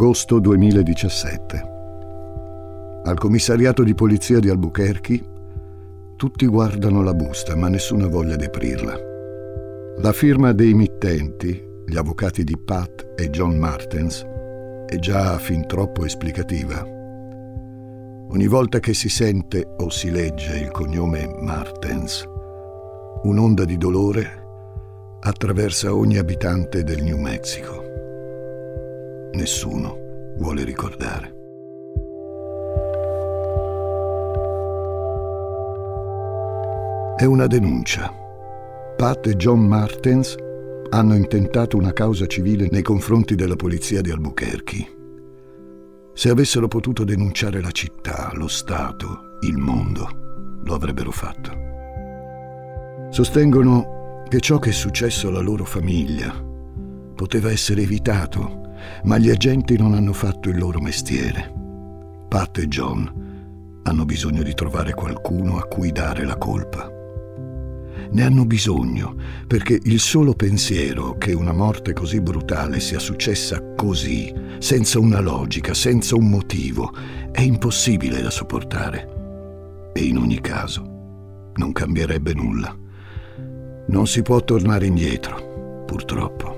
Agosto 2017. Al commissariato di polizia di Albuquerque tutti guardano la busta, ma nessuno ha voglia di aprirla. La firma dei mittenti, gli avvocati di Pat e John Martens, è già fin troppo esplicativa. Ogni volta che si sente o si legge il cognome Martens, un'onda di dolore attraversa ogni abitante del New Mexico. Nessuno vuole ricordare. È una denuncia. Pat e John Martens hanno intentato una causa civile nei confronti della polizia di Albuquerque. Se avessero potuto denunciare la città, lo Stato, il mondo, lo avrebbero fatto. Sostengono che ciò che è successo alla loro famiglia poteva essere evitato, ma gli agenti non hanno fatto il loro mestiere. Pat e John hanno bisogno di trovare qualcuno a cui dare la colpa ne hanno bisogno, perché il solo pensiero che una morte così brutale sia successa così, senza una logica, senza un motivo, è impossibile da sopportare. E in ogni caso non cambierebbe nulla. Non si può tornare indietro, purtroppo.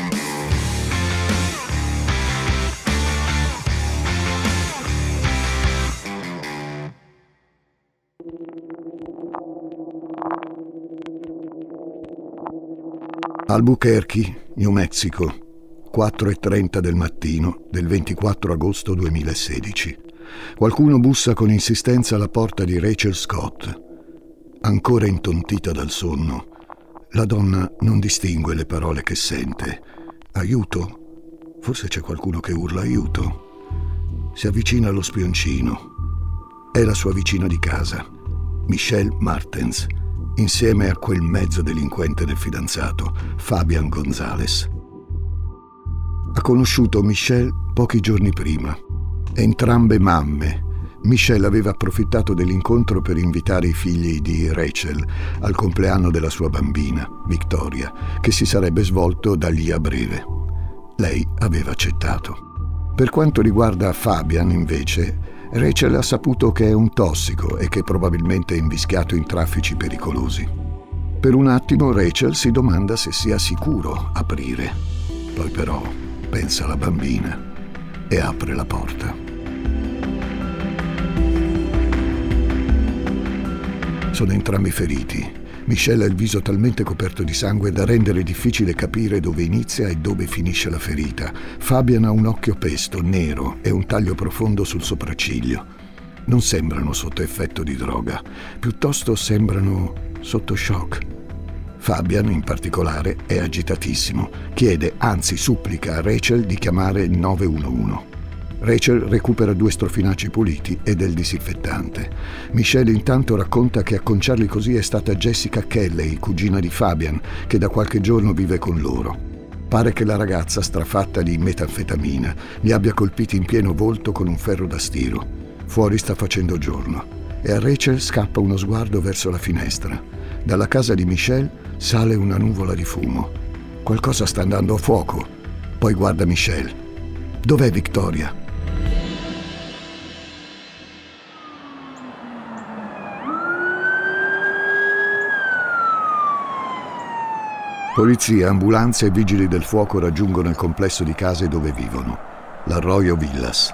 Albuquerque, New Mexico, 4.30 del mattino del 24 agosto 2016. Qualcuno bussa con insistenza alla porta di Rachel Scott, Ancora intontita dal sonno, la donna non distingue le parole che sente. Aiuto? Forse c'è qualcuno che urla aiuto. Si avvicina allo spioncino. È la sua vicina di casa, Michelle Martens, insieme a quel mezzo delinquente del fidanzato, Fabian Gonzales. Ha conosciuto Michelle pochi giorni prima. Entrambe mamme, Michelle aveva approfittato dell'incontro per invitare i figli di Rachel al compleanno della sua bambina, Victoria, che si sarebbe svolto da lì a breve. Lei aveva accettato. Per quanto riguarda Fabian, invece, Rachel ha saputo che è un tossico e che probabilmente è invischiato in traffici pericolosi. Per un attimo Rachel si domanda se sia sicuro aprire. Poi però pensa alla bambina e apre la porta. Sono entrambi feriti. Michelle ha il viso talmente coperto di sangue da rendere difficile capire dove inizia e dove finisce la ferita. Fabian ha un occhio pesto, nero e un taglio profondo sul sopracciglio. Non sembrano sotto effetto di droga, piuttosto sembrano sotto shock. Fabian, in particolare, è agitatissimo. Chiede, anzi supplica a Rachel di chiamare il 911. Rachel recupera due strofinacci puliti e del disinfettante. Michelle intanto racconta che a conciarli così è stata Jessica Kelley, cugina di Fabian, che da qualche giorno vive con loro. Pare che la ragazza, strafatta di metanfetamina, li abbia colpiti in pieno volto con un ferro da stiro. Fuori sta facendo giorno e a Rachel scappa uno sguardo verso la finestra. Dalla casa di Michelle sale una nuvola di fumo. Qualcosa sta andando a fuoco. Poi guarda Michelle. Dov'è Victoria? Polizia, ambulanze e vigili del fuoco raggiungono il complesso di case dove vivono, l'Arroyo Villas.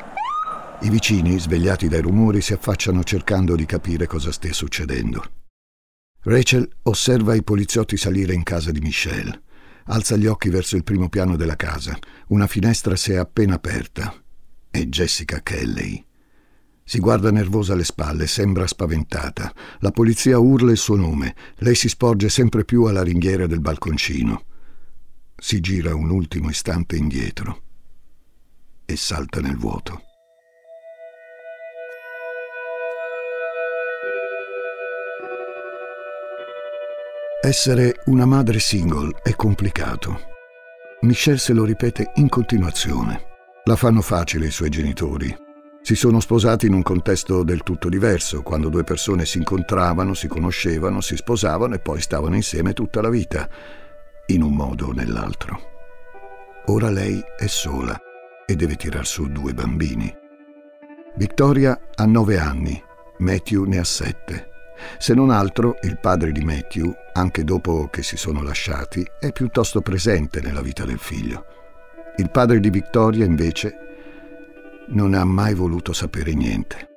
I vicini, svegliati dai rumori, si affacciano cercando di capire cosa stia succedendo. Rachel osserva i poliziotti salire in casa di Michelle. Alza gli occhi verso il primo piano della casa. Una finestra si è appena aperta. È Jessica Kelley. Si guarda nervosa alle spalle, sembra spaventata. La polizia urla il suo nome. Lei si sporge sempre più alla ringhiera del balconcino. Si gira un ultimo istante indietro e salta nel vuoto. Essere una madre single è complicato. Michelle se lo ripete in continuazione. La fanno facile i suoi genitori. Si sono sposati in un contesto del tutto diverso, quando due persone si incontravano, si conoscevano, si sposavano e poi stavano insieme tutta la vita, in un modo o nell'altro. Ora lei è sola e deve tirar su due bambini. Victoria ha nove anni, Matthew ne ha sette. Se non altro, il padre di Matthew, anche dopo che si sono lasciati, è piuttosto presente nella vita del figlio. Il padre di Victoria, invece, non ha mai voluto sapere niente.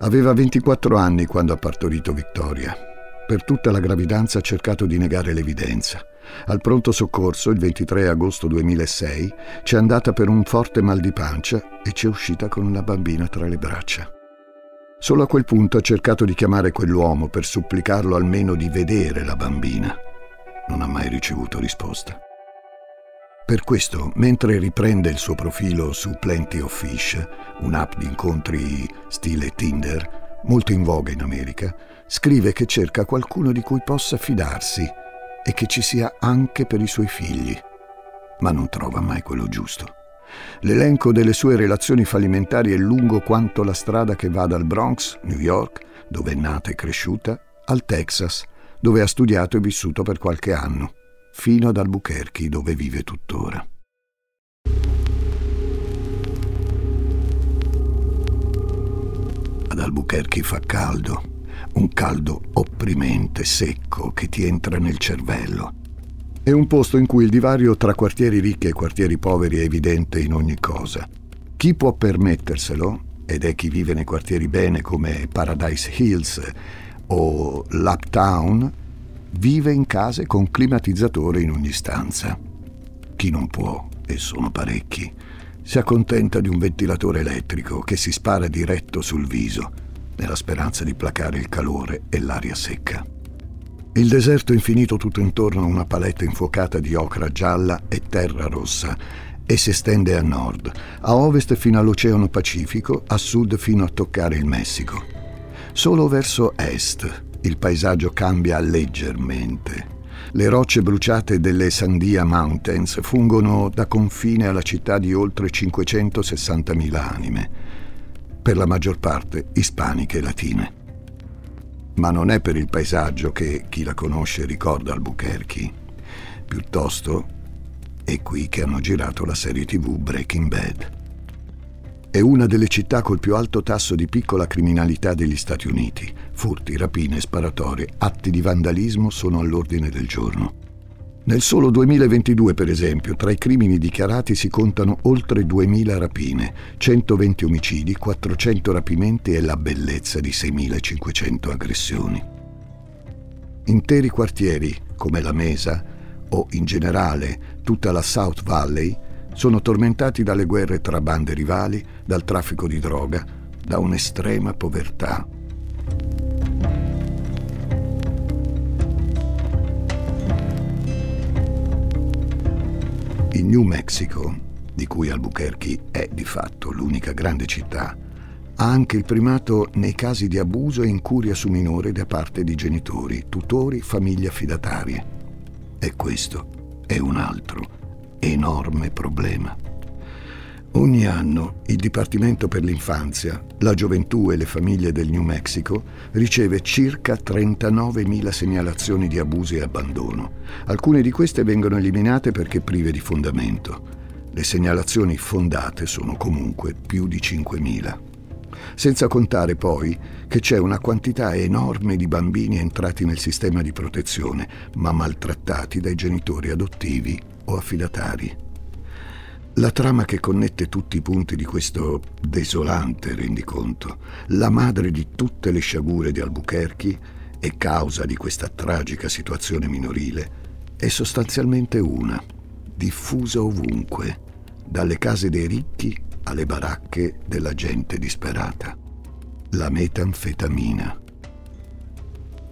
Aveva 24 anni quando ha partorito Victoria. Per tutta la gravidanza ha cercato di negare l'evidenza. Al pronto soccorso, il 23 agosto 2006, c'è andata per un forte mal di pancia e c'è uscita con una bambina tra le braccia. Solo a quel punto ha cercato di chiamare quell'uomo per supplicarlo almeno di vedere la bambina. Non ha mai ricevuto risposta. Per questo, mentre riprende il suo profilo su Plenty of Fish, un'app di incontri stile Tinder, molto in voga in America, scrive che cerca qualcuno di cui possa fidarsi e che ci sia anche per i suoi figli, ma non trova mai quello giusto. L'elenco delle sue relazioni fallimentari è lungo quanto la strada che va dal Bronx, New York, dove è nata e cresciuta, al Texas, dove ha studiato e vissuto per qualche anno, fino ad Albuquerque, dove vive tuttora. Ad Albuquerque fa caldo, un caldo opprimente, secco, che ti entra nel cervello è un posto in cui il divario tra quartieri ricchi e quartieri poveri è evidente in ogni cosa. Chi può permetterselo, ed è chi vive nei quartieri bene come Paradise Hills o l'Uptown, vive in case con climatizzatore in ogni stanza. Chi non può, e sono parecchi, si accontenta di un ventilatore elettrico che si spara diretto sul viso, nella speranza di placare il calore e l'aria secca. Il deserto infinito tutto intorno a una paletta infuocata di ocra gialla e terra rossa e si estende a nord, a ovest fino all'Oceano Pacifico, a sud fino a toccare il Messico. Solo verso est il paesaggio cambia leggermente. Le rocce bruciate delle Sandia Mountains fungono da confine alla città di oltre 560.000 anime, per la maggior parte ispaniche e latine ma non è per il paesaggio che chi la conosce ricorda Albuquerque. Piuttosto è qui che hanno girato la serie tv Breaking Bad. È una delle città col più alto tasso di piccola criminalità degli Stati Uniti. Furti, rapine, sparatorie, atti di vandalismo sono all'ordine del giorno. Nel solo 2022, per esempio, tra i crimini dichiarati si contano oltre 2.000 rapine, 120 omicidi, 400 rapimenti e la bellezza di 6.500 aggressioni. Interi quartieri, come la Mesa, o in generale tutta la South Valley, sono tormentati dalle guerre tra bande rivali, dal traffico di droga, da un'estrema povertà Il New Mexico, di cui Albuquerque è di fatto l'unica grande città, ha anche il primato nei casi di abuso e incuria su minore da parte di genitori, tutori, famiglie affidatarie. E questo è un altro enorme problema. Ogni anno il Dipartimento per l'infanzia, la gioventù e le famiglie del New Mexico riceve circa 39.000 segnalazioni di abuso e abbandono. Alcune di queste vengono eliminate perché prive di fondamento. Le segnalazioni fondate sono comunque più di 5.000. Senza contare poi che c'è una quantità enorme di bambini entrati nel sistema di protezione, ma maltrattati dai genitori adottivi o affidatari. La trama che connette tutti i punti di questo desolante rendiconto, la madre di tutte le sciagure di Albuquerque e causa di questa tragica situazione minorile, è sostanzialmente una, diffusa ovunque, dalle case dei ricchi alle baracche della gente disperata. La metanfetamina.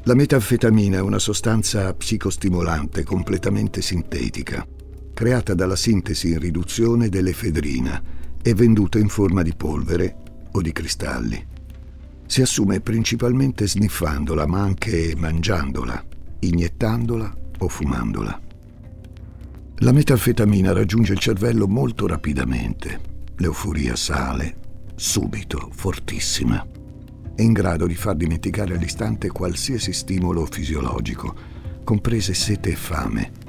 La metanfetamina è una sostanza psicostimolante completamente sintetica creata dalla sintesi in riduzione dell'efedrina e venduta in forma di polvere o di cristalli. Si assume principalmente sniffandola, ma anche mangiandola. iniettandola o fumandola. La metanfetamina raggiunge il cervello molto rapidamente. L'euforia sale, subito, fortissima. È in grado di far dimenticare all'istante qualsiasi stimolo fisiologico, comprese sete e fame,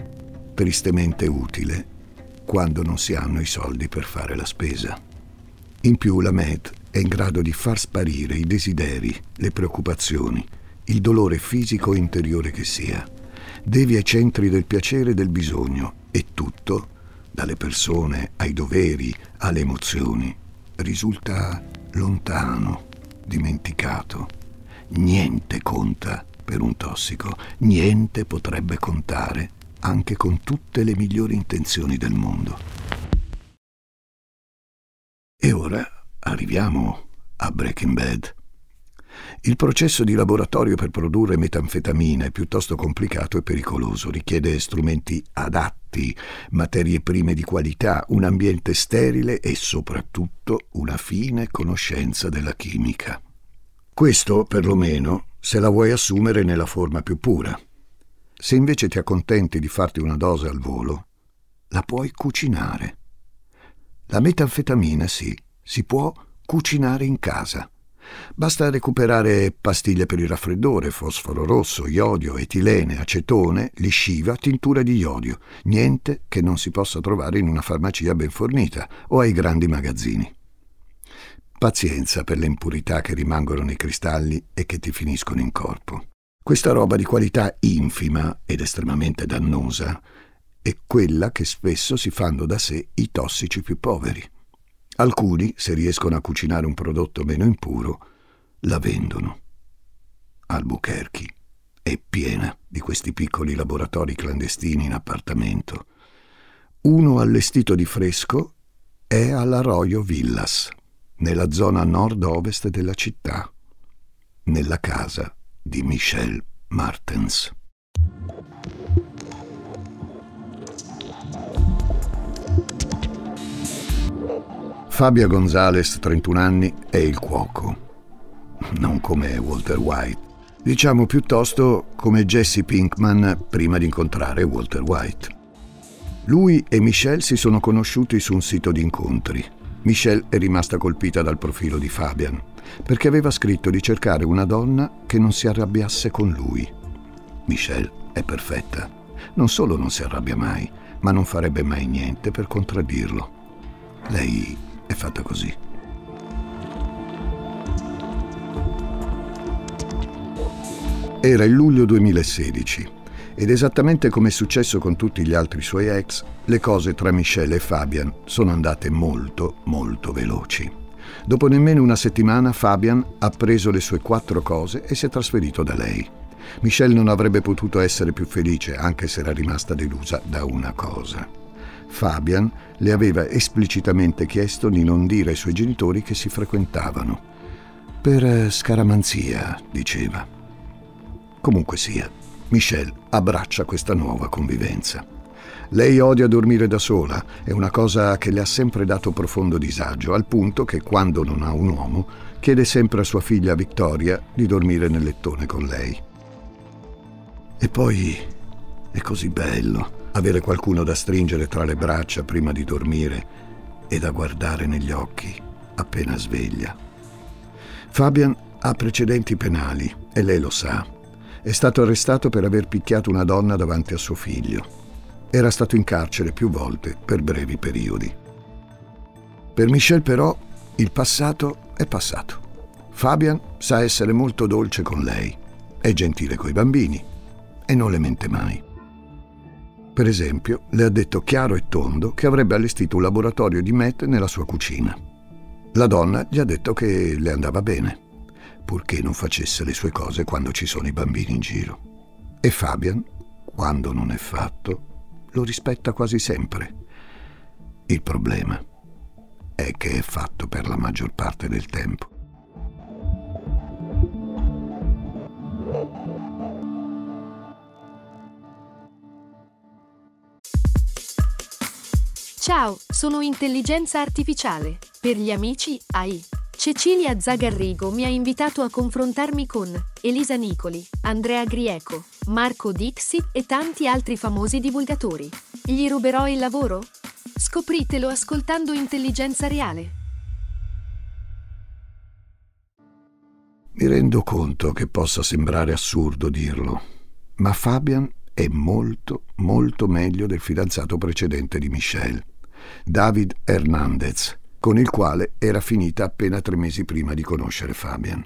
tristemente utile quando non si hanno i soldi per fare la spesa. In più la MET è in grado di far sparire i desideri, le preoccupazioni, il dolore fisico e interiore che sia. Devi ai centri del piacere e del bisogno e tutto, dalle persone ai doveri alle emozioni, risulta lontano, dimenticato. Niente conta per un tossico, niente potrebbe contare anche con tutte le migliori intenzioni del mondo. E ora arriviamo a Breaking Bad. Il processo di laboratorio per produrre metanfetamina è piuttosto complicato e pericoloso, richiede strumenti adatti, materie prime di qualità, un ambiente sterile e soprattutto una fine conoscenza della chimica. Questo, perlomeno, se la vuoi assumere nella forma più pura. Se invece ti accontenti di farti una dose al volo, la puoi cucinare. La metanfetamina, sì, si può cucinare in casa. Basta recuperare pastiglie per il raffreddore, fosforo rosso, iodio, etilene, acetone, lisciva, tintura di iodio. Niente che non si possa trovare in una farmacia ben fornita o ai grandi magazzini. Pazienza per le impurità che rimangono nei cristalli e che ti finiscono in corpo. Questa roba di qualità infima ed estremamente dannosa è quella che spesso si fanno da sé i tossici più poveri. Alcuni, se riescono a cucinare un prodotto meno impuro, la vendono. Albuquerque è piena di questi piccoli laboratori clandestini in appartamento. Uno allestito di fresco è all'Arroyo Villas, nella zona nord-ovest della città, nella casa di Michel Martens. Fabia Gonzales, 31 anni, è il cuoco. Non come Walter White. Diciamo piuttosto come Jesse Pinkman prima di incontrare Walter White. Lui e Michelle si sono conosciuti su un sito di incontri. Michelle è rimasta colpita dal profilo di Fabian, perché aveva scritto di cercare una donna che non si arrabbiasse con lui. Michelle è perfetta. Non solo non si arrabbia mai, ma non farebbe mai niente per contraddirlo. Lei è fatta così. Era il luglio 2016 ed esattamente come è successo con tutti gli altri suoi ex, le cose tra Michelle e Fabian sono andate molto, molto veloci. Dopo nemmeno una settimana Fabian ha preso le sue quattro cose e si è trasferito da lei. Michelle non avrebbe potuto essere più felice anche se era rimasta delusa da una cosa. Fabian le aveva esplicitamente chiesto di non dire ai suoi genitori che si frequentavano. Per eh, scaramanzia, diceva. Comunque sia, Michelle abbraccia questa nuova convivenza. Lei odia dormire da sola, è una cosa che le ha sempre dato profondo disagio, al punto che quando non ha un uomo chiede sempre a sua figlia Victoria di dormire nel lettone con lei. E poi è così bello avere qualcuno da stringere tra le braccia prima di dormire e da guardare negli occhi appena sveglia. Fabian ha precedenti penali e lei lo sa. È stato arrestato per aver picchiato una donna davanti a suo figlio. Era stato in carcere più volte per brevi periodi. Per Michel però il passato è passato. Fabian sa essere molto dolce con lei, è gentile coi bambini e non le mente mai. Per esempio, le ha detto chiaro e tondo che avrebbe allestito un laboratorio di Matt nella sua cucina. La donna gli ha detto che le andava bene, purché non facesse le sue cose quando ci sono i bambini in giro. E Fabian, quando non è fatto, lo rispetta quasi sempre. Il problema è che è fatto per la maggior parte del tempo. Ciao, sono intelligenza artificiale. Per gli amici AI. Cecilia Zagarrigo mi ha invitato a confrontarmi con Elisa Nicoli, Andrea Grieco, Marco Dixi e tanti altri famosi divulgatori. Gli ruberò il lavoro? Scopritelo ascoltando Intelligenza Reale. Mi rendo conto che possa sembrare assurdo dirlo, ma Fabian è molto, molto meglio del fidanzato precedente di Michelle, David Hernandez, con il quale era finita appena tre mesi prima di conoscere Fabian.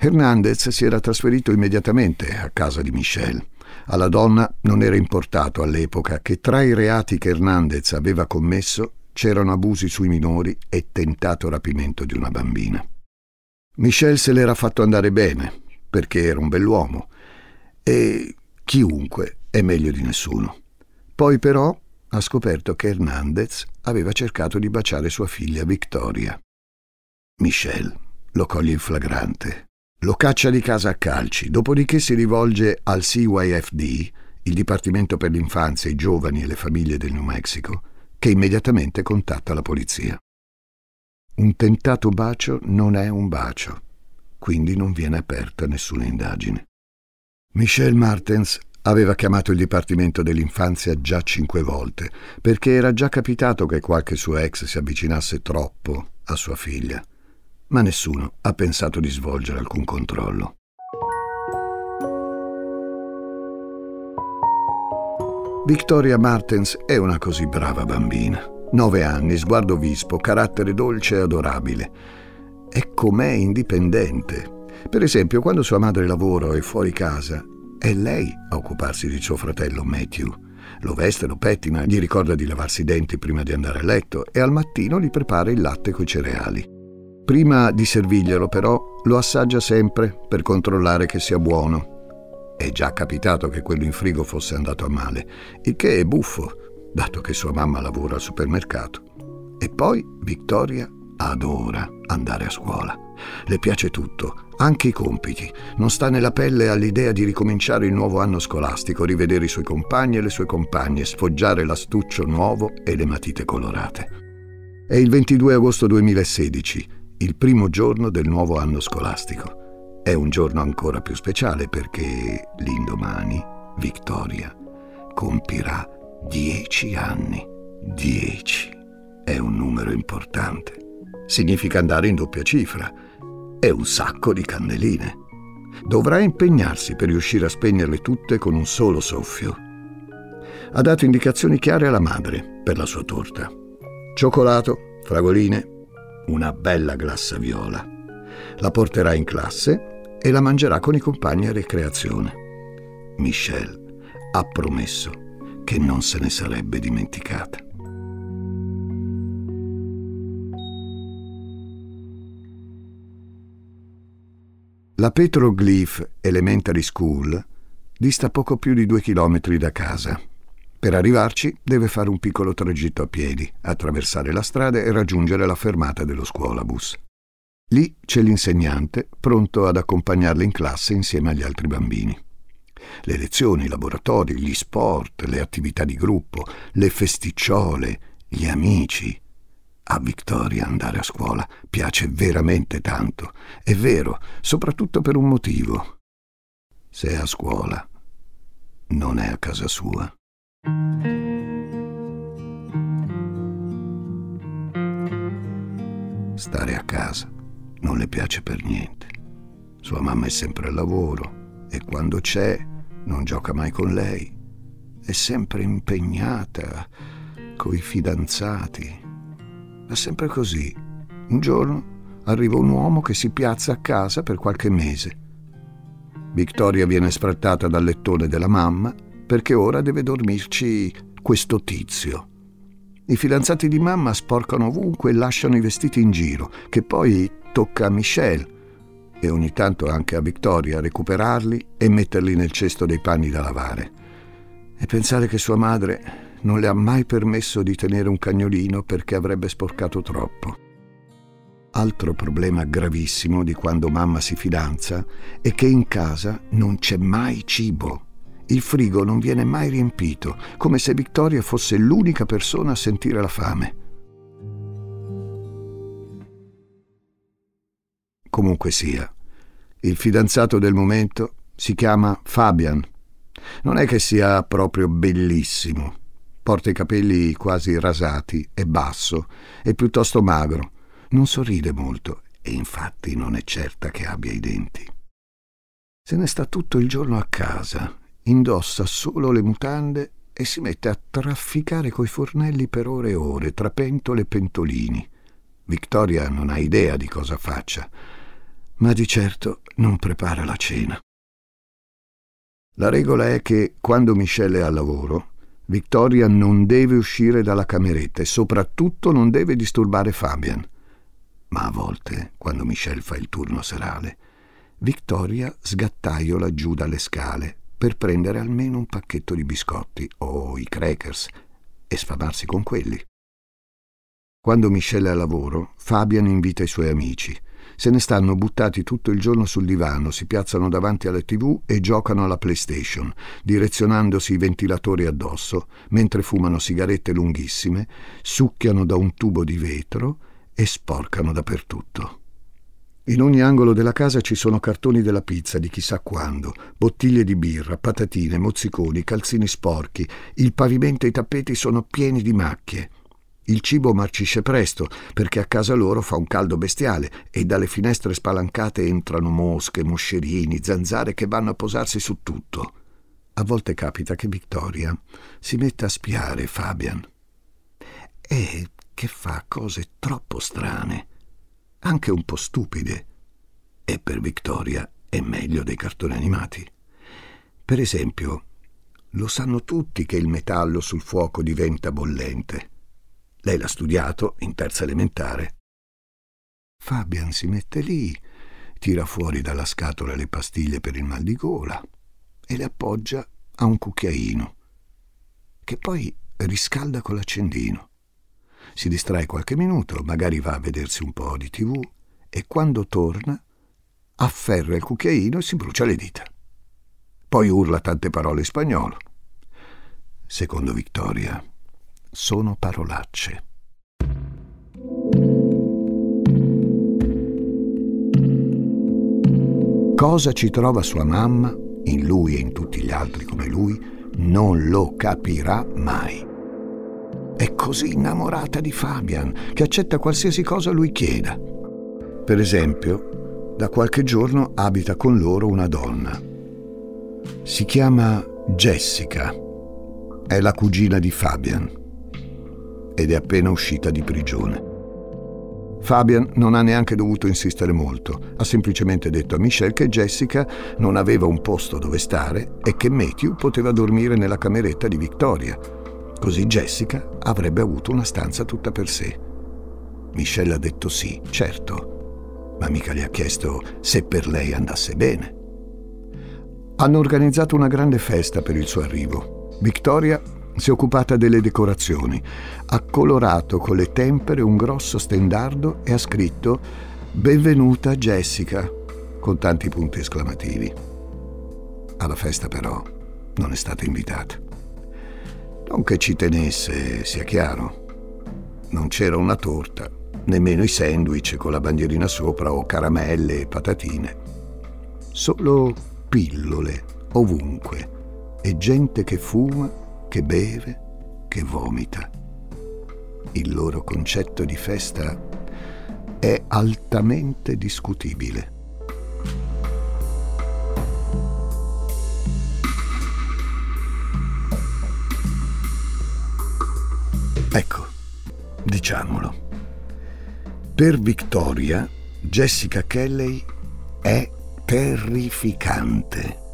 Hernandez si era trasferito immediatamente a casa di Michelle. Alla donna non era importato all'epoca che tra i reati che Hernandez aveva commesso c'erano abusi sui minori e tentato rapimento di una bambina. Michel se l'era fatto andare bene, perché era un bell'uomo, e chiunque è meglio di nessuno. Poi però ha scoperto che Hernandez aveva cercato di baciare sua figlia Victoria. Michel lo coglie in flagrante, lo caccia di casa a calci, dopodiché si rivolge al CYFD, il Dipartimento per l'Infanzia, i giovani e le famiglie del New Mexico, che immediatamente contatta la polizia. Un tentato bacio non è un bacio, quindi non viene aperta nessuna indagine. Michelle Martens aveva chiamato il Dipartimento dell'Infanzia già cinque volte, perché era già capitato che qualche suo ex si avvicinasse troppo a sua figlia, ma nessuno ha pensato di svolgere alcun controllo. Victoria Martens è una così brava bambina. Nove anni, sguardo vispo, carattere dolce e adorabile. E com'è indipendente. Per esempio, quando sua madre lavora è fuori casa, è lei a occuparsi di suo fratello Matthew. Lo veste, lo pettina, gli ricorda di lavarsi i denti prima di andare a letto e al mattino gli prepara il latte coi cereali. Prima di servirglielo, però, lo assaggia sempre per controllare che sia buono. È già capitato che quello in frigo fosse andato a male, il che è buffo, dato che sua mamma lavora al supermercato. E poi Vittoria adora andare a scuola. Le piace tutto, anche i compiti. Non sta nella pelle all'idea di ricominciare il nuovo anno scolastico, rivedere i suoi compagni e le sue compagne, sfoggiare l'astuccio nuovo e le matite colorate. È il 22 agosto 2016, il primo giorno del nuovo anno scolastico. È un giorno ancora più speciale perché l'indomani Vittoria compirà Dieci anni. Dieci. È un numero importante. Significa andare in doppia cifra. È un sacco di candeline. Dovrà impegnarsi per riuscire a spegnerle tutte con un solo soffio. Ha dato indicazioni chiare alla madre per la sua torta. Cioccolato, fragoline, una bella glassa viola. La porterà in classe e la mangerà con i compagni a ricreazione. Michelle ha promesso che non se ne sarebbe dimenticata. La Petroglyph Elementary School dista poco più di due chilometri da casa. Per arrivarci deve fare un piccolo tragitto a piedi, attraversare la strada e raggiungere la fermata dello scuolabus. Lì c'è l'insegnante pronto ad accompagnarla in classe insieme agli altri bambini le lezioni, i laboratori, gli sport, le attività di gruppo, le festicciole, gli amici. A Vittoria andare a scuola piace veramente tanto. È vero, soprattutto per un motivo. Se è a scuola, non è a casa sua. Stare a casa non le piace per niente. Sua mamma è sempre al lavoro e quando c'è non gioca mai con lei, è sempre impegnata coi fidanzati. È sempre così. Un giorno arriva un uomo che si piazza a casa per qualche mese. Victoria viene sfrattata dal lettone della mamma perché ora deve dormirci questo tizio. I fidanzati di mamma sporcano ovunque e lasciano i vestiti in giro, che poi tocca a Michelle, e ogni tanto anche a Victoria recuperarli e metterli nel cesto dei panni da lavare. E pensare che sua madre non le ha mai permesso di tenere un cagnolino perché avrebbe sporcato troppo. Altro problema gravissimo di quando mamma si fidanza è che in casa non c'è mai cibo. Il frigo non viene mai riempito, come se Victoria fosse l'unica persona a sentire la fame. Comunque sia, il fidanzato del momento si chiama Fabian. Non è che sia proprio bellissimo. Porta i capelli quasi rasati, è basso, è piuttosto magro, non sorride molto e infatti non è certa che abbia i denti. Se ne sta tutto il giorno a casa, indossa solo le mutande e si mette a trafficare coi fornelli per ore e ore, tra pentole e pentolini. Victoria non ha idea di cosa faccia, ma di certo non prepara la cena. La regola è che quando Michelle è al lavoro, Victoria non deve uscire dalla cameretta e soprattutto non deve disturbare Fabian. Ma a volte, quando Michelle fa il turno serale, Victoria sgattaiola giù dalle scale per prendere almeno un pacchetto di biscotti o i crackers e sfamarsi con quelli. Quando Michelle è a lavoro, Fabian invita i suoi amici se ne stanno buttati tutto il giorno sul divano, si piazzano davanti alla tv e giocano alla PlayStation, direzionandosi i ventilatori addosso, mentre fumano sigarette lunghissime, succhiano da un tubo di vetro e sporcano dappertutto. In ogni angolo della casa ci sono cartoni della pizza di chissà quando, bottiglie di birra, patatine, mozziconi, calzini sporchi, il pavimento e i tappeti sono pieni di macchie. Il cibo marcisce presto perché a casa loro fa un caldo bestiale e dalle finestre spalancate entrano mosche, moscerini, zanzare che vanno a posarsi su tutto. A volte capita che Victoria si metta a spiare Fabian e che fa cose troppo strane, anche un po' stupide. E per Victoria è meglio dei cartoni animati. Per esempio, lo sanno tutti che il metallo sul fuoco diventa bollente lei l'ha studiato in terza elementare. Fabian si mette lì, tira fuori dalla scatola le pastiglie per il mal di gola e le appoggia a un cucchiaino, che poi riscalda con l'accendino. Si distrae qualche minuto, magari va a vedersi un po' di tv e quando torna afferra il cucchiaino e si brucia le dita. Poi urla tante parole in spagnolo. Secondo Vittoria, sono parolacce. Cosa ci trova sua mamma, in lui e in tutti gli altri come lui, non lo capirà mai. È così innamorata di Fabian che accetta qualsiasi cosa lui chieda. Per esempio, da qualche giorno abita con loro una donna. Si chiama Jessica. È la cugina di Fabian ed è appena uscita di prigione. Fabian non ha neanche dovuto insistere molto, ha semplicemente detto a Michelle che Jessica non aveva un posto dove stare e che Matthew poteva dormire nella cameretta di Victoria. Così Jessica avrebbe avuto una stanza tutta per sé. Michelle ha detto sì, certo, ma mica le ha chiesto se per lei andasse bene. Hanno organizzato una grande festa per il suo arrivo. Victoria si è occupata delle decorazioni, ha colorato con le tempere un grosso stendardo e ha scritto Benvenuta Jessica, con tanti punti esclamativi. Alla festa però non è stata invitata. Non che ci tenesse, sia chiaro. Non c'era una torta, nemmeno i sandwich con la bandierina sopra o caramelle e patatine. Solo pillole ovunque e gente che fuma che beve, che vomita. Il loro concetto di festa è altamente discutibile. Ecco, diciamolo. Per Victoria, Jessica Kelly è terrificante.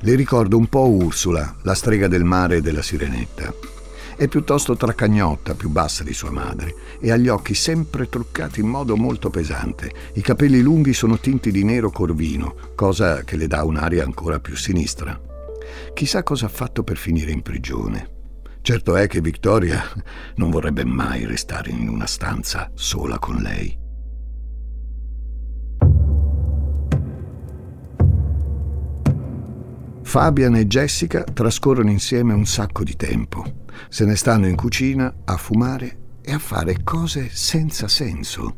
Le ricordo un po' Ursula, la strega del mare e della sirenetta. È piuttosto tracagnotta, più bassa di sua madre, e ha gli occhi sempre truccati in modo molto pesante. I capelli lunghi sono tinti di nero corvino, cosa che le dà un'aria ancora più sinistra. Chissà cosa ha fatto per finire in prigione. Certo è che Victoria non vorrebbe mai restare in una stanza sola con lei. Fabian e Jessica trascorrono insieme un sacco di tempo. Se ne stanno in cucina a fumare e a fare cose senza senso.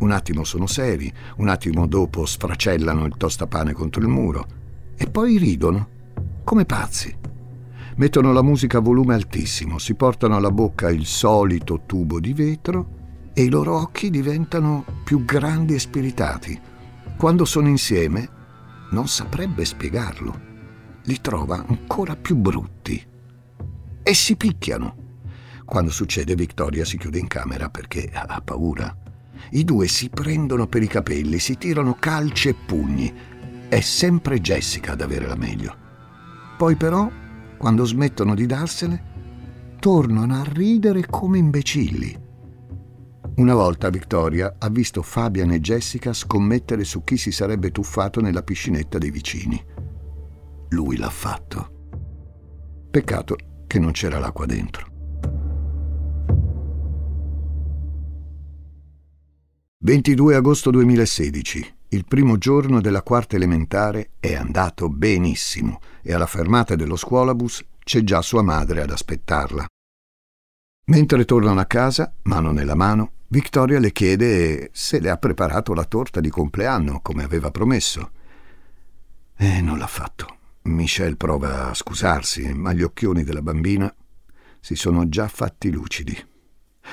Un attimo sono seri, un attimo dopo sfracellano il tostapane contro il muro e poi ridono, come pazzi. Mettono la musica a volume altissimo, si portano alla bocca il solito tubo di vetro e i loro occhi diventano più grandi e spiritati. Quando sono insieme non saprebbe spiegarlo. Li trova ancora più brutti. E si picchiano. Quando succede Vittoria si chiude in camera perché ha paura. I due si prendono per i capelli, si tirano calci e pugni. È sempre Jessica ad avere la meglio. Poi però, quando smettono di darsene, tornano a ridere come imbecilli. Una volta Victoria ha visto Fabian e Jessica scommettere su chi si sarebbe tuffato nella piscinetta dei vicini. Lui l'ha fatto. Peccato che non c'era l'acqua dentro. 22 agosto 2016. Il primo giorno della quarta elementare è andato benissimo e alla fermata dello scuolabus c'è già sua madre ad aspettarla. Mentre tornano a casa, mano nella mano, Victoria le chiede se le ha preparato la torta di compleanno come aveva promesso. E non l'ha fatto. Michelle prova a scusarsi, ma gli occhioni della bambina si sono già fatti lucidi.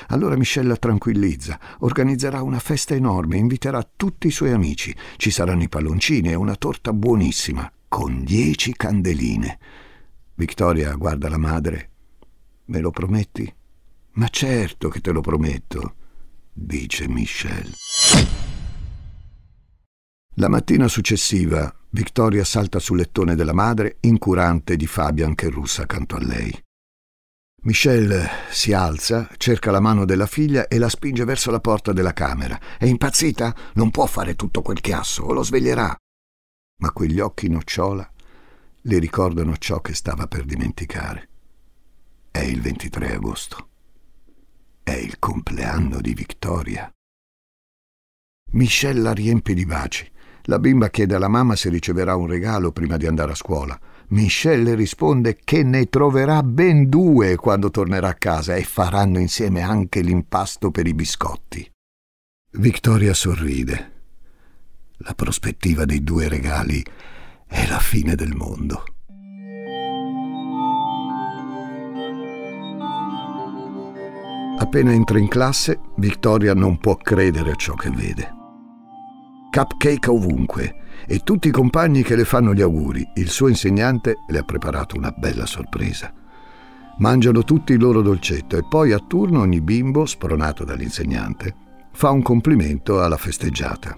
Allora Michelle la tranquillizza, organizzerà una festa enorme, inviterà tutti i suoi amici, ci saranno i palloncini e una torta buonissima, con dieci candeline. Victoria guarda la madre. Me lo prometti? Ma certo che te lo prometto, dice Michelle. La mattina successiva, Victoria salta sul lettone della madre, incurante di Fabian che russa accanto a lei. Michelle si alza, cerca la mano della figlia e la spinge verso la porta della camera. È impazzita? Non può fare tutto quel chiasso, o lo sveglierà. Ma quegli occhi nocciola le ricordano ciò che stava per dimenticare. È il 23 agosto. È il compleanno di Victoria. Michelle la riempie di baci. La bimba chiede alla mamma se riceverà un regalo prima di andare a scuola. Michelle risponde che ne troverà ben due quando tornerà a casa e faranno insieme anche l'impasto per i biscotti. Victoria sorride. La prospettiva dei due regali è la fine del mondo. Appena entra in classe, Victoria non può credere a ciò che vede cupcake ovunque e tutti i compagni che le fanno gli auguri. Il suo insegnante le ha preparato una bella sorpresa. Mangiano tutti il loro dolcetto e poi a turno ogni bimbo, spronato dall'insegnante, fa un complimento alla festeggiata.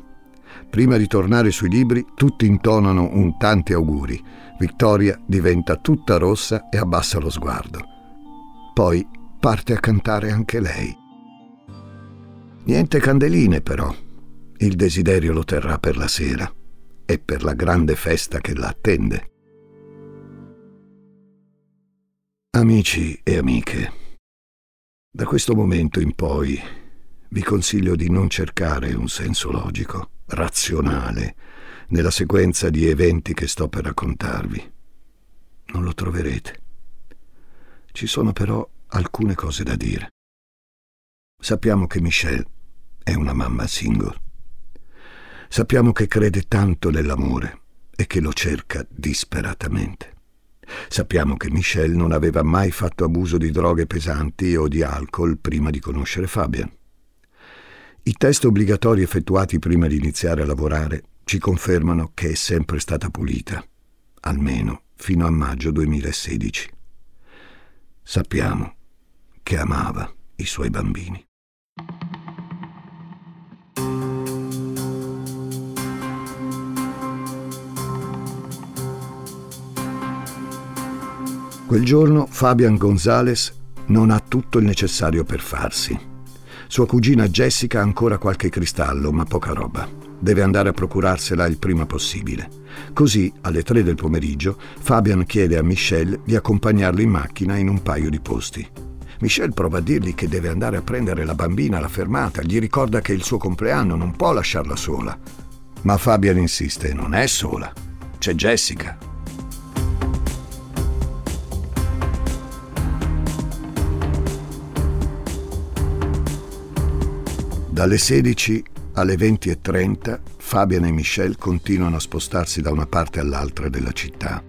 Prima di tornare sui libri, tutti intonano un tanti auguri. Vittoria diventa tutta rossa e abbassa lo sguardo. Poi parte a cantare anche lei. Niente candeline però, il desiderio lo terrà per la sera e per la grande festa che la attende. Amici e amiche, da questo momento in poi vi consiglio di non cercare un senso logico, razionale, nella sequenza di eventi che sto per raccontarvi. Non lo troverete. Ci sono però alcune cose da dire. Sappiamo che Michelle è una mamma single Sappiamo che crede tanto nell'amore e che lo cerca disperatamente. Sappiamo che Michelle non aveva mai fatto abuso di droghe pesanti o di alcol prima di conoscere Fabian. I test obbligatori effettuati prima di iniziare a lavorare ci confermano che è sempre stata pulita, almeno fino a maggio 2016. Sappiamo che amava i suoi bambini. Quel giorno Fabian Gonzales non ha tutto il necessario per farsi. Sua cugina Jessica ha ancora qualche cristallo, ma poca roba. Deve andare a procurarsela il prima possibile. Così, alle tre del pomeriggio, Fabian chiede a Michelle di accompagnarlo in macchina in un paio di posti. Michelle prova a dirgli che deve andare a prendere la bambina alla fermata, gli ricorda che è il suo compleanno, non può lasciarla sola. Ma Fabian insiste, non è sola, c'è Jessica. Dalle 16 Alle 20.30 Fabian e Michelle continuano a spostarsi da una parte all'altra della città.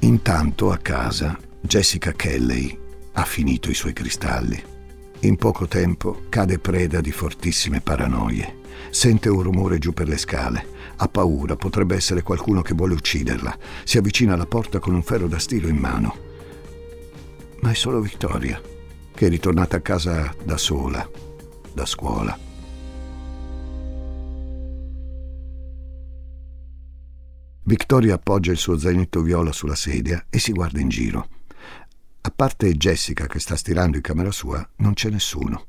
Intanto a casa Jessica Kelley ha finito i suoi cristalli. In poco tempo cade preda di fortissime paranoie. Sente un rumore giù per le scale. Ha paura, potrebbe essere qualcuno che vuole ucciderla. Si avvicina alla porta con un ferro da stiro in mano. Ma è solo Victoria, che è ritornata a casa da sola, da scuola. Victoria appoggia il suo zainetto viola sulla sedia e si guarda in giro. A parte Jessica che sta stirando in camera sua, non c'è nessuno.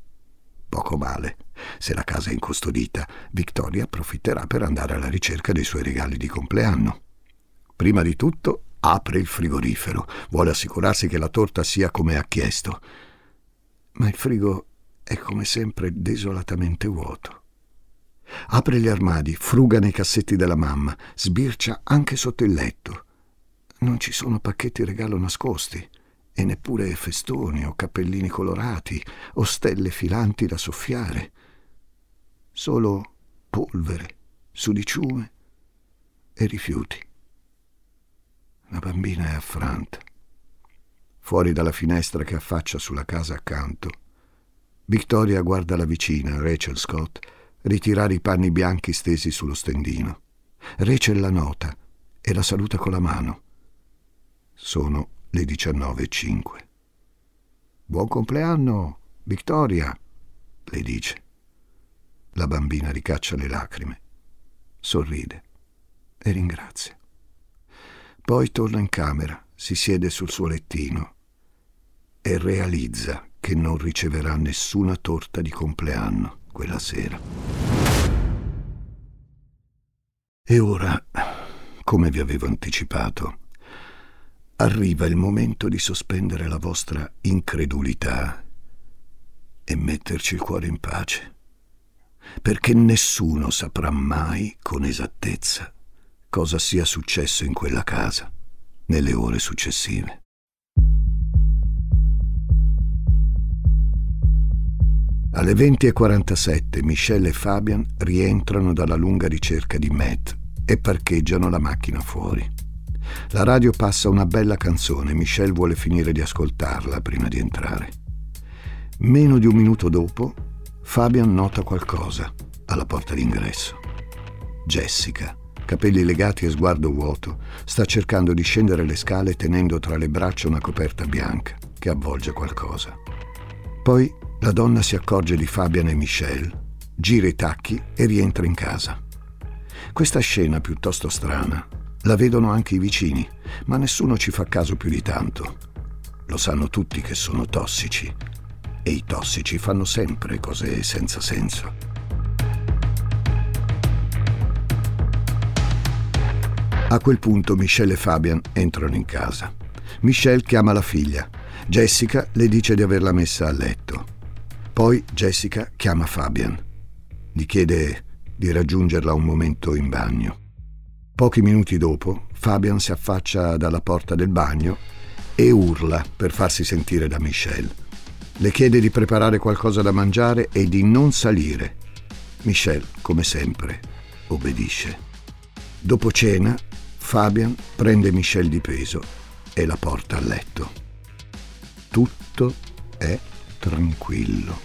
Poco male. Se la casa è incustodita, Victoria approfitterà per andare alla ricerca dei suoi regali di compleanno. Prima di tutto apre il frigorifero, vuole assicurarsi che la torta sia come ha chiesto. Ma il frigo è come sempre desolatamente vuoto. Apre gli armadi, fruga nei cassetti della mamma, sbircia anche sotto il letto. Non ci sono pacchetti regalo nascosti e neppure festoni o cappellini colorati o stelle filanti da soffiare. Solo polvere, sudiciume e rifiuti. La bambina è affranta. Fuori dalla finestra che affaccia sulla casa accanto, Victoria guarda la vicina, Rachel Scott, ritirare i panni bianchi stesi sullo stendino. Rachel la nota e la saluta con la mano. Sono le 19.05. Buon compleanno, Vittoria, le dice. La bambina ricaccia le lacrime, sorride e ringrazia. Poi torna in camera, si siede sul suo lettino e realizza che non riceverà nessuna torta di compleanno quella sera. E ora, come vi avevo anticipato, arriva il momento di sospendere la vostra incredulità e metterci il cuore in pace, perché nessuno saprà mai con esattezza cosa sia successo in quella casa nelle ore successive. Alle 20.47 Michelle e Fabian rientrano dalla lunga ricerca di Matt e parcheggiano la macchina fuori. La radio passa una bella canzone, Michelle vuole finire di ascoltarla prima di entrare. Meno di un minuto dopo, Fabian nota qualcosa alla porta d'ingresso. Jessica, capelli legati e sguardo vuoto, sta cercando di scendere le scale tenendo tra le braccia una coperta bianca che avvolge qualcosa. Poi la donna si accorge di Fabian e Michelle, gira i tacchi e rientra in casa. Questa scena piuttosto strana la vedono anche i vicini, ma nessuno ci fa caso più di tanto. Lo sanno tutti che sono tossici e i tossici fanno sempre cose senza senso. A quel punto Michelle e Fabian entrano in casa. Michelle chiama la figlia. Jessica le dice di averla messa a letto. Poi Jessica chiama Fabian. Gli chiede di raggiungerla un momento in bagno. Pochi minuti dopo, Fabian si affaccia dalla porta del bagno e urla per farsi sentire da Michelle. Le chiede di preparare qualcosa da mangiare e di non salire. Michelle, come sempre, obbedisce. Dopo cena, Fabian prende Michelle di peso e la porta a letto. Tutto è tranquillo.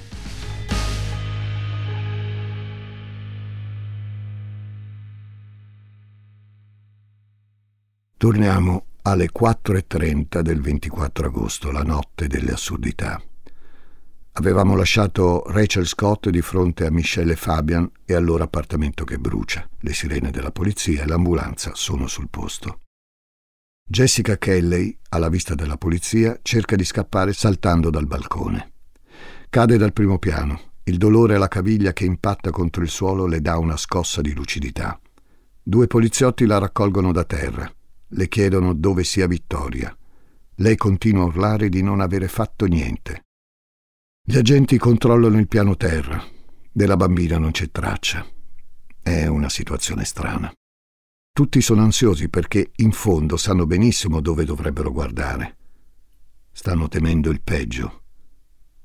Torniamo alle 4.30 del 24 agosto, la notte delle assurdità. Avevamo lasciato Rachel Scott di fronte a Michelle e Fabian e al loro appartamento che brucia. Le sirene della polizia e l'ambulanza sono sul posto. Jessica Kelley, alla vista della polizia, cerca di scappare saltando dal balcone. Cade dal primo piano. Il dolore alla caviglia che impatta contro il suolo le dà una scossa di lucidità. Due poliziotti la raccolgono da terra. Le chiedono dove sia Vittoria. Lei continua a urlare di non avere fatto niente. Gli agenti controllano il piano terra. Della bambina non c'è traccia. È una situazione strana. Tutti sono ansiosi perché in fondo sanno benissimo dove dovrebbero guardare. Stanno temendo il peggio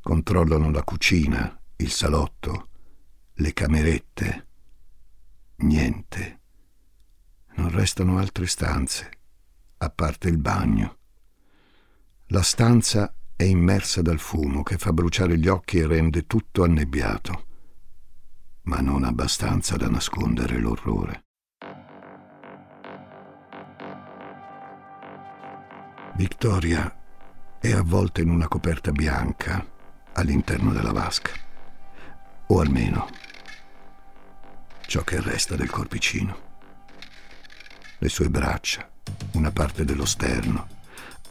controllano la cucina, il salotto, le camerette. Niente. Non restano altre stanze, a parte il bagno. La stanza è immersa dal fumo che fa bruciare gli occhi e rende tutto annebbiato, ma non abbastanza da nascondere l'orrore. Victoria è avvolta in una coperta bianca all'interno della vasca, o almeno ciò che resta del corpicino. Le sue braccia, una parte dello sterno,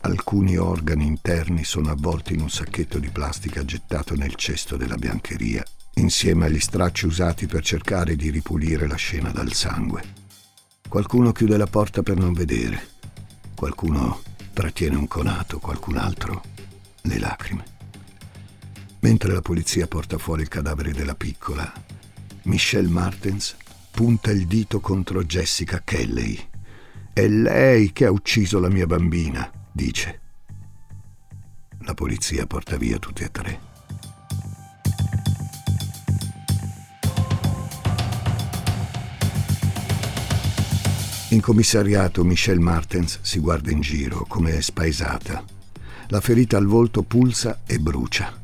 alcuni organi interni sono avvolti in un sacchetto di plastica gettato nel cesto della biancheria, insieme agli stracci usati per cercare di ripulire la scena dal sangue. Qualcuno chiude la porta per non vedere, qualcuno trattiene un conato, qualcun altro le lacrime. Mentre la polizia porta fuori il cadavere della piccola, Michelle Martens punta il dito contro Jessica Kelley. È lei che ha ucciso la mia bambina, dice. La polizia porta via tutti e tre. In commissariato Michelle Martens si guarda in giro come spaesata. La ferita al volto pulsa e brucia.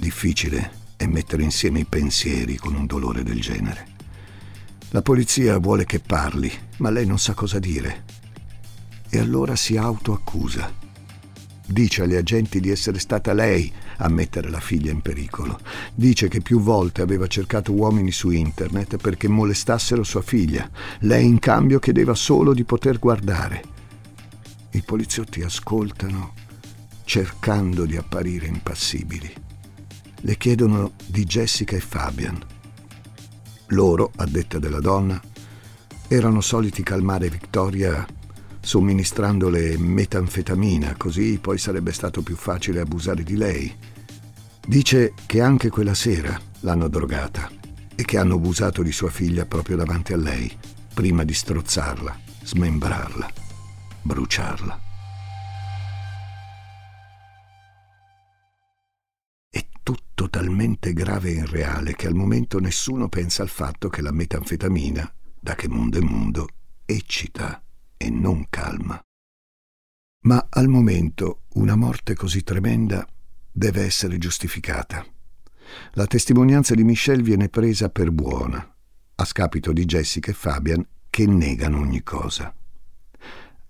Difficile è mettere insieme i pensieri con un dolore del genere. La polizia vuole che parli, ma lei non sa cosa dire. E allora si autoaccusa Dice agli agenti di essere stata lei a mettere la figlia in pericolo. Dice che più volte aveva cercato uomini su internet perché molestassero sua figlia. Lei in cambio chiedeva solo di poter guardare. I poliziotti ascoltano cercando di apparire impassibili. Le chiedono di Jessica e Fabian. Loro, a detta della donna, erano soliti calmare Victoria somministrandole metanfetamina, così poi sarebbe stato più facile abusare di lei. Dice che anche quella sera l'hanno drogata e che hanno abusato di sua figlia proprio davanti a lei, prima di strozzarla, smembrarla, bruciarla. Talmente grave e irreale che al momento nessuno pensa al fatto che la metanfetamina, da che mondo è mondo, eccita e non calma. Ma al momento una morte così tremenda deve essere giustificata. La testimonianza di Michelle viene presa per buona, a scapito di Jessica e Fabian che negano ogni cosa.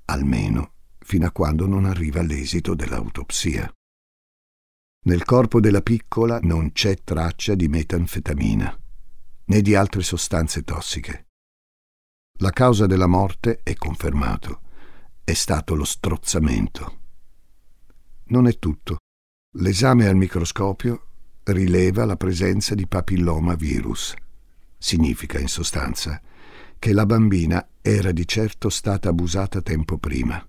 Almeno fino a quando non arriva l'esito dell'autopsia. Nel corpo della piccola non c'è traccia di metanfetamina né di altre sostanze tossiche. La causa della morte, è confermato, è stato lo strozzamento. Non è tutto. L'esame al microscopio rileva la presenza di papilloma virus. Significa, in sostanza, che la bambina era di certo stata abusata tempo prima,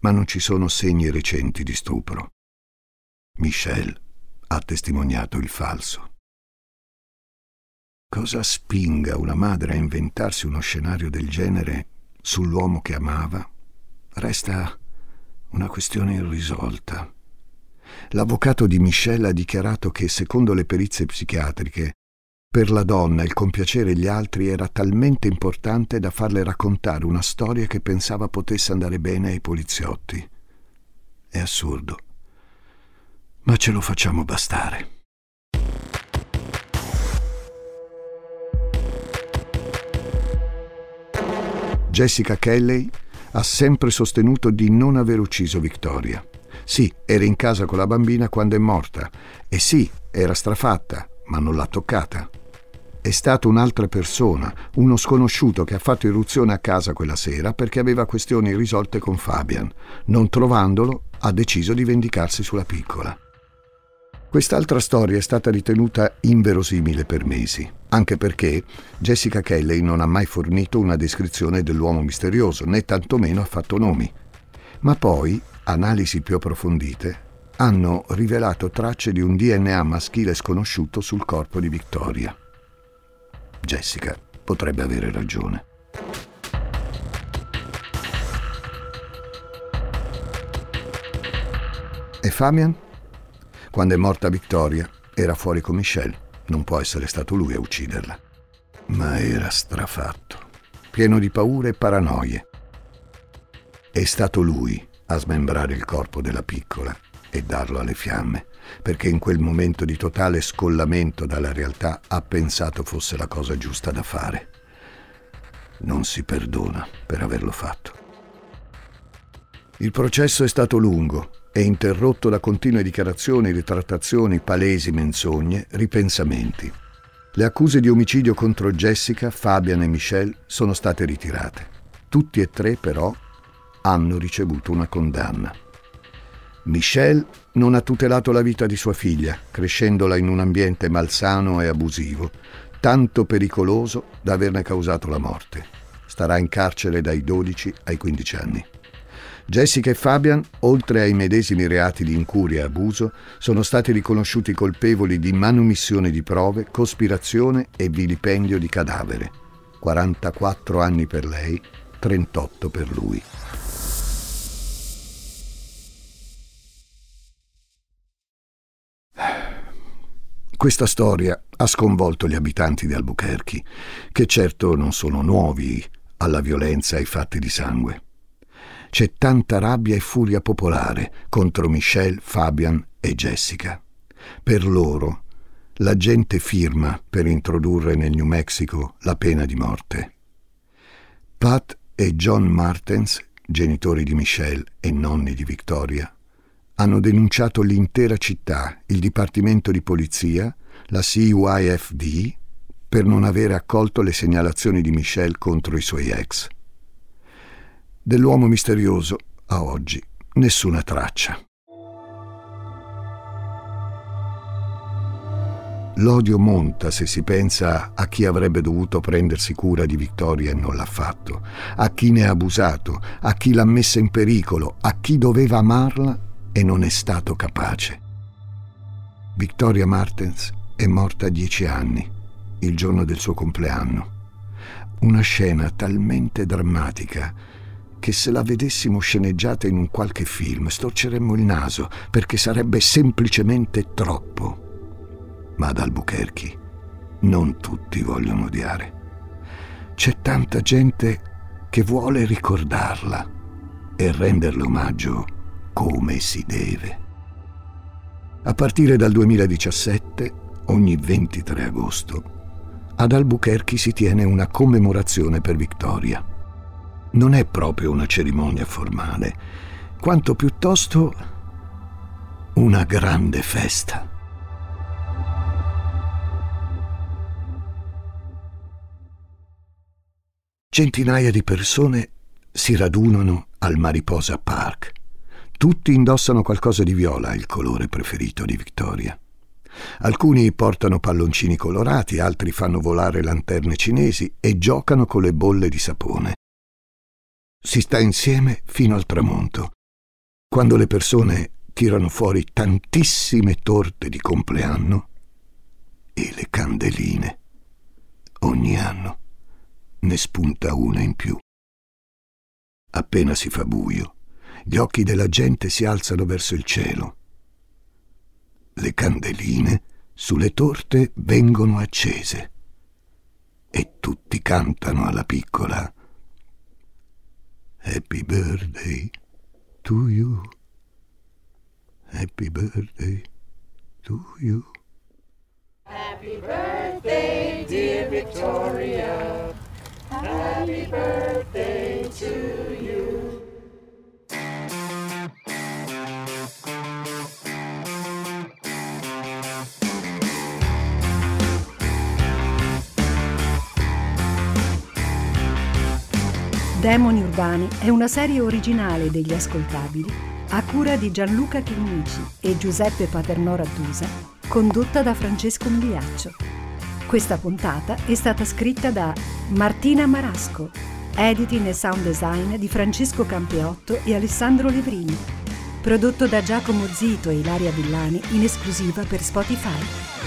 ma non ci sono segni recenti di stupro. Michelle ha testimoniato il falso. Cosa spinga una madre a inventarsi uno scenario del genere sull'uomo che amava resta una questione irrisolta. L'avvocato di Michelle ha dichiarato che, secondo le perizie psichiatriche, per la donna il compiacere gli altri era talmente importante da farle raccontare una storia che pensava potesse andare bene ai poliziotti. È assurdo, ma ce lo facciamo bastare. Jessica Kelley ha sempre sostenuto di non aver ucciso Victoria. Sì, era in casa con la bambina quando è morta. E sì, era strafatta, ma non l'ha toccata. È stata un'altra persona, uno sconosciuto che ha fatto irruzione a casa quella sera perché aveva questioni risolte con Fabian. Non trovandolo, ha deciso di vendicarsi sulla piccola. Quest'altra storia è stata ritenuta inverosimile per mesi, anche perché Jessica Kelly non ha mai fornito una descrizione dell'uomo misterioso, né tantomeno ha fatto nomi. Ma poi, analisi più approfondite, hanno rivelato tracce di un DNA maschile sconosciuto sul corpo di Victoria. Jessica potrebbe avere ragione. E Fabian? Quando è morta Victoria, era fuori con Michelle. Non può essere stato lui a ucciderla. Ma era strafatto, pieno di paure e paranoie. È stato lui a smembrare il corpo della piccola e darlo alle fiamme, perché in quel momento di totale scollamento dalla realtà ha pensato fosse la cosa giusta da fare. Non si perdona per averlo fatto. Il processo è stato lungo e interrotto da continue dichiarazioni, ritrattazioni, palesi menzogne, ripensamenti. Le accuse di omicidio contro Jessica, Fabian e Michelle sono state ritirate. Tutti e tre, però, hanno ricevuto una condanna. Michelle non ha tutelato la vita di sua figlia, crescendola in un ambiente malsano e abusivo, tanto pericoloso da averne causato la morte. Starà in carcere dai 12 ai 15 anni. Jessica e Fabian, oltre ai medesimi reati di incuria e abuso, sono stati riconosciuti colpevoli di manomissione di prove, cospirazione e vilipendio di cadavere. 44 anni per lei, 38 per lui. Questa storia ha sconvolto gli abitanti di Albuquerque, che certo non sono nuovi alla violenza e ai fatti di sangue c'è tanta rabbia e furia popolare contro Michelle, Fabian e Jessica. Per loro la gente firma per introdurre nel New Mexico la pena di morte. Pat e John Martens, genitori di Michelle e nonni di Victoria, hanno denunciato l'intera città, il Dipartimento di Polizia, la CYFD, per non avere accolto le segnalazioni di Michelle contro i suoi ex. Dell'uomo misterioso, a oggi, nessuna traccia. L'odio monta se si pensa a chi avrebbe dovuto prendersi cura di Vittoria e non l'ha fatto, a chi ne ha abusato, a chi l'ha messa in pericolo, a chi doveva amarla e non è stato capace. Victoria Martens è morta a dieci anni, il giorno del suo compleanno. Una scena talmente drammatica che se la vedessimo sceneggiata in un qualche film storceremmo il naso perché sarebbe semplicemente troppo. Ma ad Albuquerque non tutti vogliono odiare. C'è tanta gente che vuole ricordarla e renderle omaggio come si deve. A partire dal 2017, ogni 23 agosto, ad Albuquerque si tiene una commemorazione per Victoria non è proprio una cerimonia formale, quanto piuttosto una grande festa. Centinaia di persone si radunano al Mariposa Park. Tutti indossano qualcosa di viola, il colore preferito di Victoria. Alcuni portano palloncini colorati, altri fanno volare lanterne cinesi e giocano con le bolle di sapone si sta insieme fino al tramonto. Quando le persone tirano fuori tantissime torte di compleanno e le candeline. Ogni anno ne spunta una in più. Appena si fa buio, gli occhi della gente si alzano verso il cielo. Le candeline sulle torte vengono accese e tutti cantano alla piccola Happy birthday to you. Happy birthday to you. Happy birthday, dear Victoria. Happy birthday to you. Demoni Urbani è una serie originale degli ascoltabili a cura di Gianluca Chinnici e Giuseppe Paternò Rattusa, condotta da Francesco Migliaccio. Questa puntata è stata scritta da Martina Marasco, editing e sound design di Francesco Campeotto e Alessandro Levrini, prodotto da Giacomo Zito e Ilaria Villani in esclusiva per Spotify.